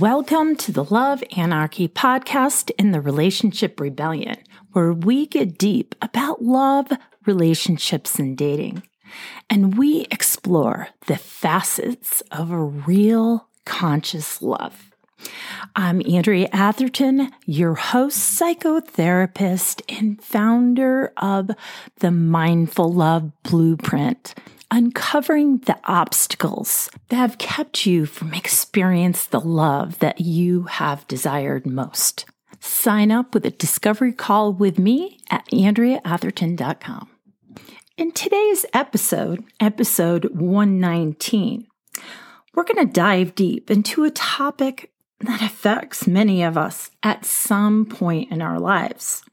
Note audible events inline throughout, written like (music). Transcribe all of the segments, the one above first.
Welcome to the Love Anarchy podcast in the Relationship Rebellion, where we get deep about love, relationships, and dating. And we explore the facets of a real conscious love. I'm Andrea Atherton, your host, psychotherapist, and founder of the Mindful Love Blueprint uncovering the obstacles that have kept you from experiencing the love that you have desired most. Sign up with a discovery call with me at AndreaAtherton.com. In today's episode, episode 119, we're going to dive deep into a topic that affects many of us at some point in our lives.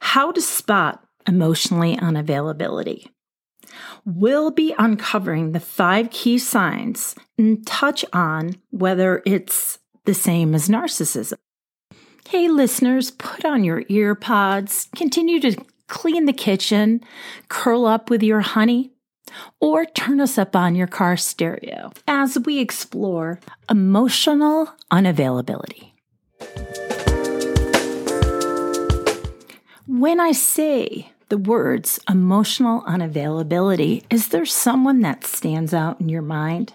How to spot emotionally unavailability we'll be uncovering the five key signs and touch on whether it's the same as narcissism. Hey, listeners, put on your ear pods, continue to clean the kitchen, curl up with your honey, or turn us up on your car stereo as we explore emotional unavailability. When I say the words emotional unavailability, is there someone that stands out in your mind?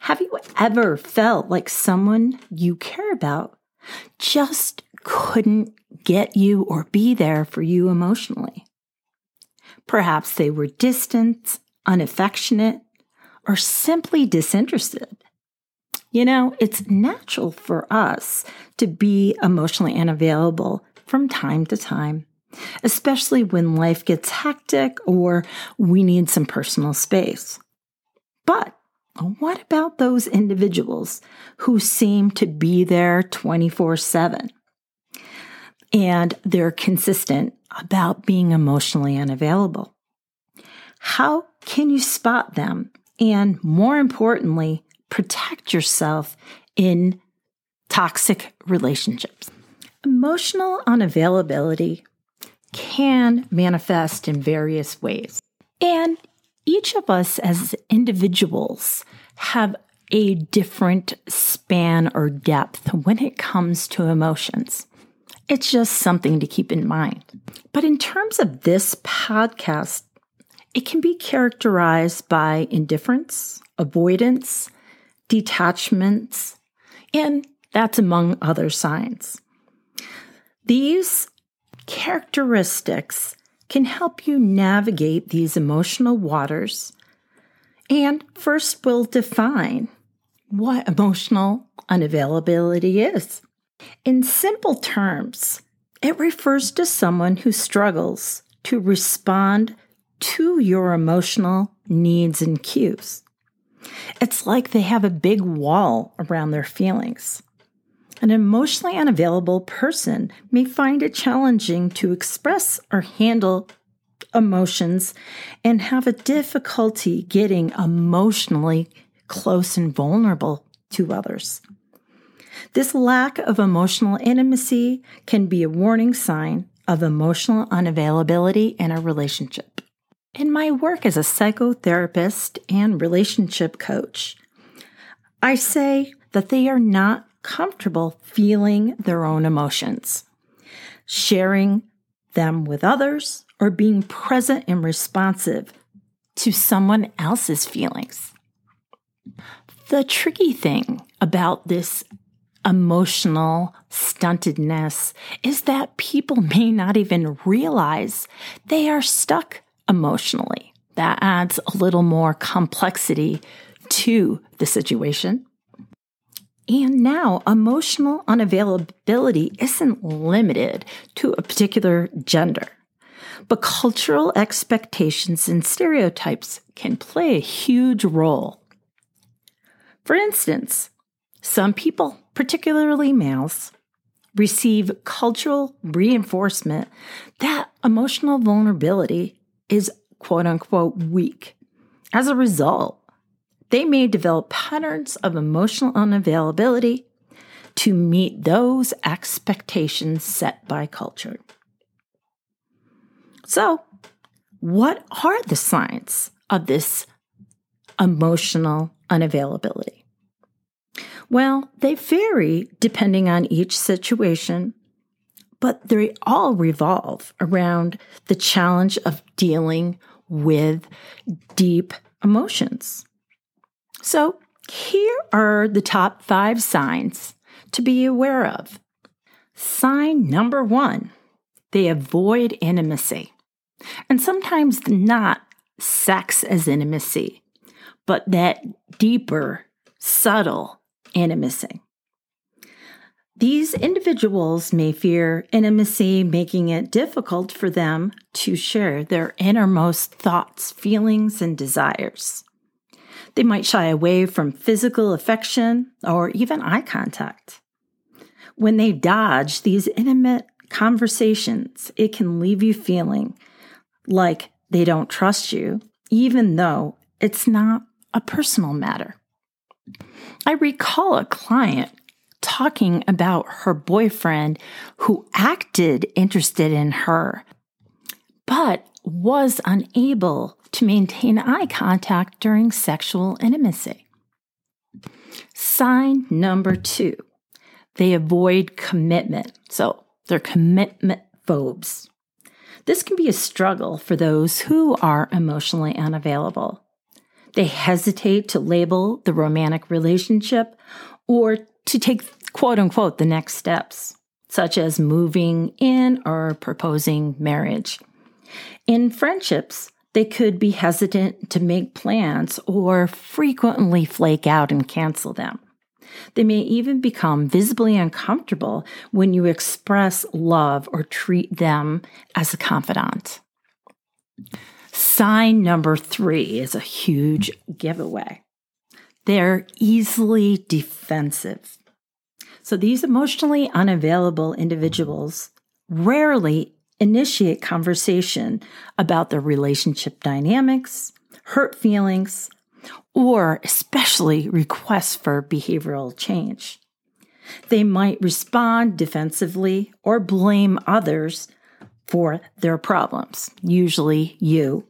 Have you ever felt like someone you care about just couldn't get you or be there for you emotionally? Perhaps they were distant, unaffectionate, or simply disinterested. You know, it's natural for us to be emotionally unavailable from time to time especially when life gets hectic or we need some personal space. But what about those individuals who seem to be there 24 7 and they're consistent about being emotionally unavailable? How can you spot them? And more importantly, protect yourself in toxic relationships. Emotional unavailability can manifest in various ways. And each of us as individuals have a different span or depth when it comes to emotions. It's just something to keep in mind. But in terms of this podcast, it can be characterized by indifference, avoidance, detachments, and that's among other signs. These characteristics can help you navigate these emotional waters. And first, we'll define what emotional unavailability is. In simple terms, it refers to someone who struggles to respond to your emotional needs and cues. It's like they have a big wall around their feelings. An emotionally unavailable person may find it challenging to express or handle emotions and have a difficulty getting emotionally close and vulnerable to others. This lack of emotional intimacy can be a warning sign of emotional unavailability in a relationship. In my work as a psychotherapist and relationship coach, I say that they are not comfortable feeling their own emotions, sharing them with others, or being present and responsive to someone else's feelings. The tricky thing about this emotional stuntedness is that people (laughs) may not even realize they are stuck emotionally. That adds a little more complexity to the situation. And now emotional unavailability isn't limited to a particular gender, but cultural expectations and stereotypes can play a huge role. For instance, some people, particularly males, receive cultural reinforcement that emotional vulnerability is quote unquote weak. As a result, they may develop patterns of emotional unavailability to meet those expectations set by culture. So, what are the signs of this emotional unavailability? Well, they vary depending on each situation, but they all revolve around the challenge of dealing with deep emotions. So, here are the top five signs to be aware of. Sign number one they avoid intimacy. And sometimes not sex as intimacy, but that deeper, subtle intimacy. These individuals may fear intimacy, making it difficult for them to share their innermost thoughts, feelings, and desires. They might shy away from physical affection or even eye contact. When they dodge these intimate conversations, it can leave you feeling like they don't trust you, even though it's not a personal matter. I recall a client talking about her boyfriend who acted interested in her, but was unable to maintain eye contact during sexual intimacy. Sign number two, they avoid commitment. So they're commitment phobes. This can be a struggle for those who are emotionally unavailable. They hesitate to label the romantic relationship or to take quote unquote the next steps, such as moving in or proposing marriage. In friendships, they could be hesitant to make plans or frequently flake out and cancel them. They may even become visibly uncomfortable when you express love or treat them as a confidant. Sign number three is a huge giveaway. They're easily defensive. So these emotionally unavailable individuals rarely initiate conversation about their relationship dynamics, hurt feelings, or especially requests for behavioral change. They might respond defensively or blame others for their problems, usually you,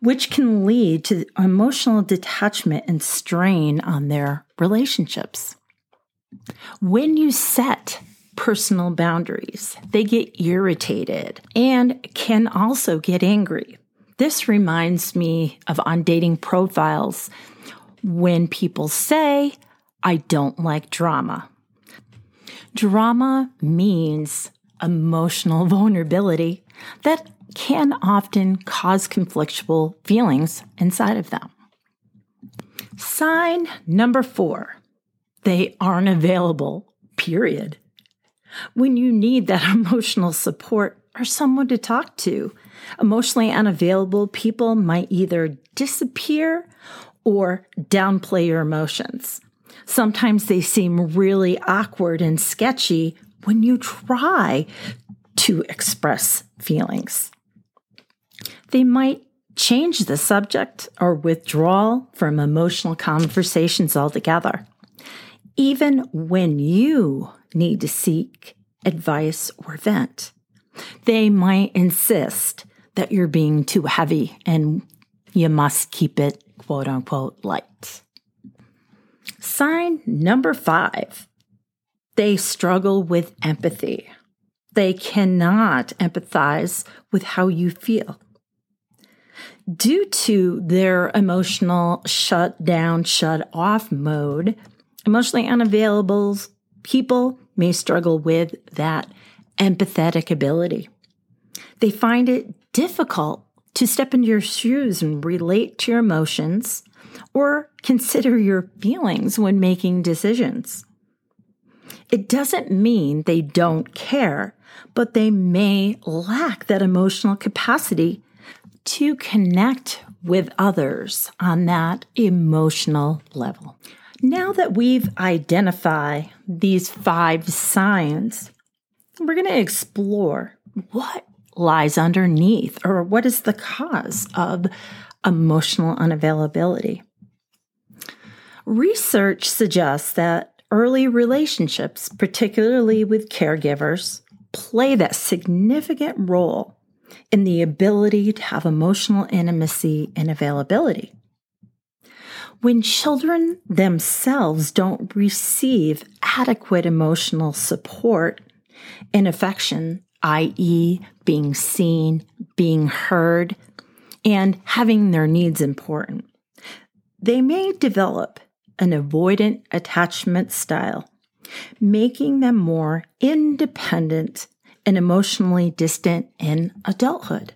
which can lead to emotional detachment and strain on their relationships. When you set personal boundaries, they get irritated and can also get angry. This reminds me of on dating profiles when people say, I don't like drama. Drama means emotional (laughs) vulnerability that can often cause conflictual feelings inside of them. Sign number four they aren't available, period. When you need that (laughs) emotional support or someone to talk to, emotionally unavailable people might either disappear or downplay your emotions. Sometimes they seem really awkward and sketchy when you try to express feelings. They might change the subject or withdraw from emotional conversations altogether, even when you need to seek advice or vent. They might insist that you're being too heavy and you must keep it quote unquote light. Sign number five they struggle with empathy. They cannot empathize with how you feel. Due to their emotional shut down, shut off mode, emotionally unavailable people may struggle with that empathetic ability. They find it difficult to step into your shoes and relate to your emotions or consider your feelings when making decisions. It doesn't mean they don't care, but they may lack that emotional capacity to connect with others on that emotional level. Now that we've identified these five signs, we're going to explore what lies underneath or what is the cause of emotional unavailability. Research suggests that early relationships, particularly with caregivers, play that significant role in the ability to have emotional intimacy and availability. When children themselves don't receive adequate emotional support and affection, i.e., being seen, being heard, and having their needs important, they may develop an avoidant attachment style, making them more independent and emotionally distant in adulthood.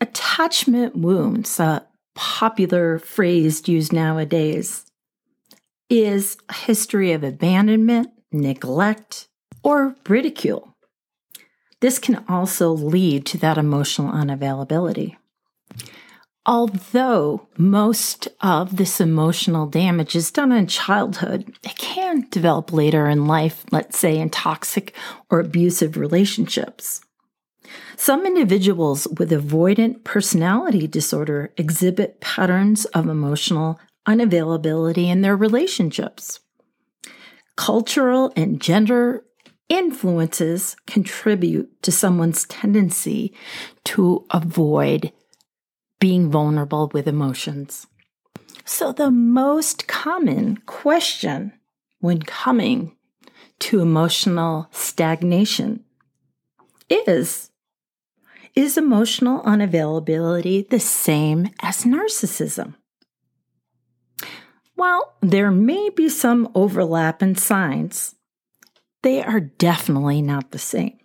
Attachment wounds, a popular phrase used nowadays, is a history of abandonment, neglect, or ridicule. This can also lead to that emotional unavailability. Although most of this emotional damage is done in childhood, it can develop later in life, let's say in toxic or abusive relationships. Some individuals with avoidant personality disorder exhibit patterns of emotional unavailability in their relationships. Cultural and gender influences contribute to someone's tendency to avoid being vulnerable with emotions. So, the most common question when coming to emotional stagnation is is emotional unavailability the same as narcissism? While there may be some overlap in signs, they are definitely not the same.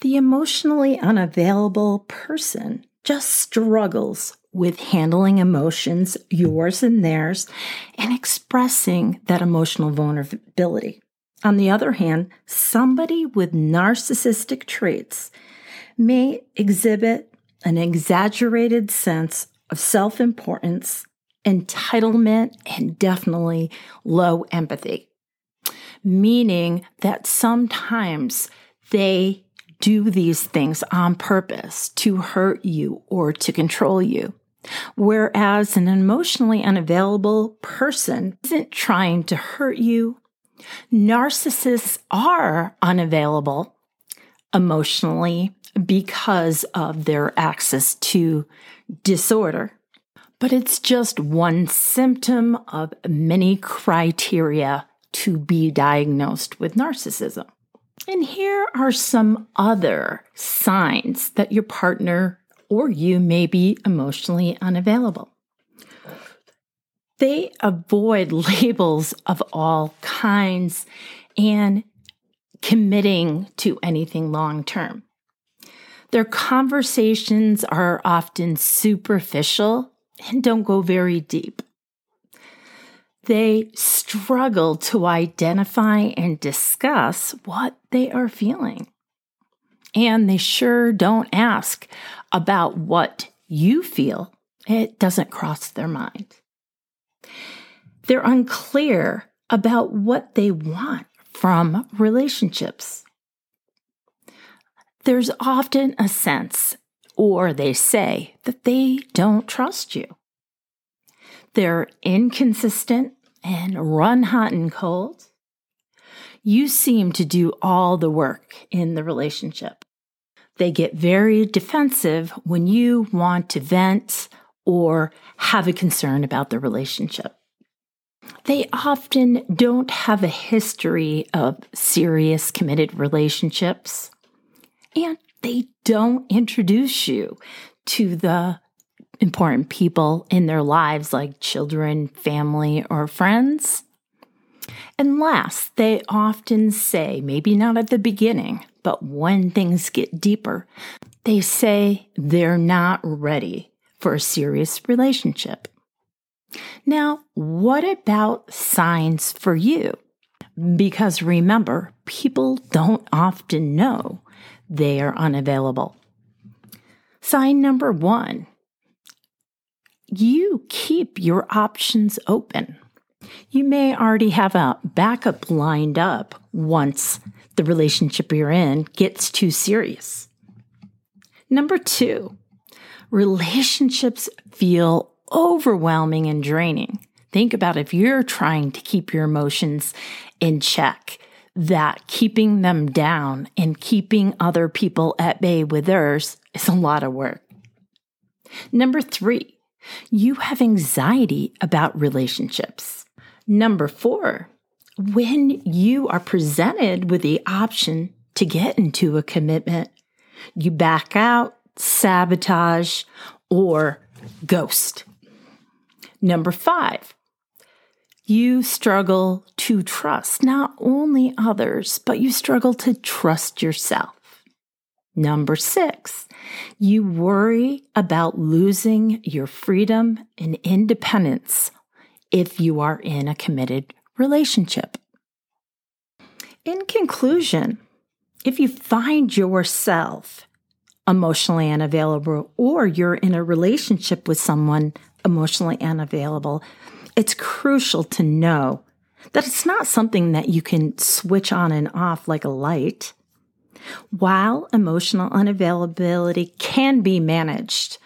The emotionally unavailable person just struggles with handling emotions, yours and theirs, and expressing that emotional vulnerability. On the other hand, somebody with narcissistic traits may exhibit an exaggerated sense of self importance, entitlement, and definitely low empathy, meaning that sometimes they do these things on purpose to hurt you or to control you. Whereas an emotionally unavailable person isn't trying to hurt you. Narcissists are unavailable emotionally because of their Axis II disorder. But it's just one symptom of many criteria to be diagnosed with narcissism. And here are some other signs that your partner or you may be emotionally unavailable. They avoid (laughs) labels of all kinds and committing to anything long term. Their conversations are often superficial and don't go very deep. They struggle to identify and discuss what they are feeling. And they sure don't ask about what you feel. It doesn't cross their mind. They're unclear about what they want from relationships there's often a sense, or they say, that they don't trust you. They're inconsistent and run hot and cold. You seem to do all the work in the relationship. They get very defensive when you want to vent or have a concern about the relationship. They often don't have a history of serious committed relationships and they don't introduce you to the important people in their lives, like children, family, or friends. And last, they often say, maybe not at the beginning, but when things get deeper, they say they're not ready for a serious relationship. Now, what about signs for you? Because remember, people don't often know they are unavailable. Sign number one you keep your options open. You may already have a backup lined up once the relationship you're in gets too serious. Number two, relationships feel overwhelming and draining. Think about if you're trying to keep your emotions in check that keeping them down and keeping other people at bay with theirs is a lot of work. Number three, You have anxiety about relationships. Number four, when you are presented with the option to get into a commitment, you back out, sabotage, or ghost. Number five, you struggle to trust not only others, but you struggle to trust yourself. Number six, you worry about losing your freedom and independence if you are in a committed relationship. In conclusion, if you find yourself emotionally unavailable or you're in a relationship with someone emotionally unavailable, it's crucial to know that it's not something that you can switch on and off like a light. While emotional unavailability can be managed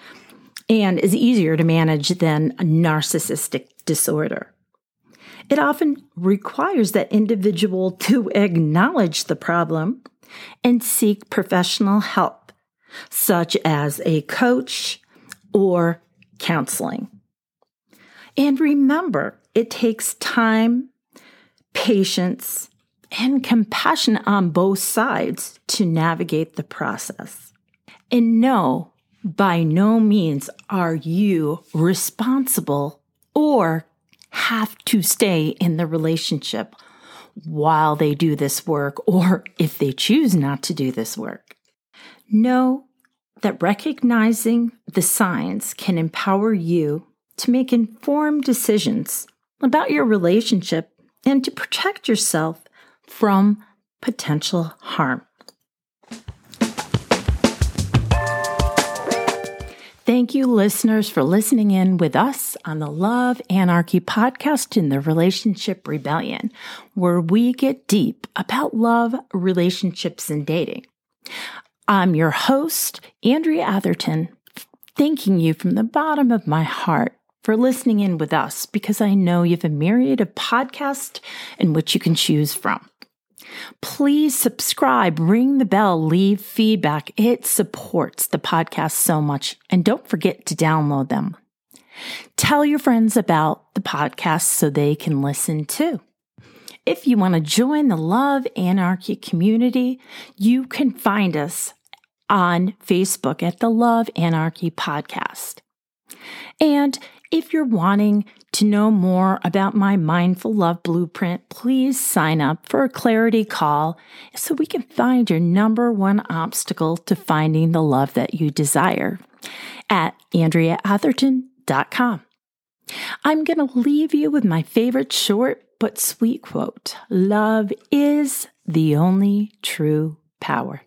and is easier to manage than a narcissistic disorder, it often requires that individual (laughs) to acknowledge the problem and seek professional help, such as a coach or counseling. And remember, it takes time, patience, and compassion on both sides to navigate the process. And no, by no means are you responsible or have to stay in the relationship while they do this work or if they choose not to do this work. Know that recognizing the signs can empower you to make informed decisions about your relationship and to protect yourself from potential harm. Thank you, listeners, for listening in with us on the Love Anarchy podcast in the Relationship Rebellion, where we get deep about love, relationships, and dating. I'm your host, Andrea Atherton, thanking you from the bottom of my heart for listening in with us because I know you have a myriad of podcasts in which you can choose from. Please subscribe, ring the bell, leave feedback. It supports the podcast so much. And don't forget to download them. Tell your friends about the podcast so they can listen too. If you want to join the Love Anarchy community, you can find us on Facebook at the Love Anarchy Podcast. And if you're wanting to know more about my Mindful Love Blueprint, please sign up for a clarity call so we can find your number one obstacle to finding the love that you desire at AndreaAtherton.com. I'm going to leave you with my favorite short but sweet quote Love is the only true power.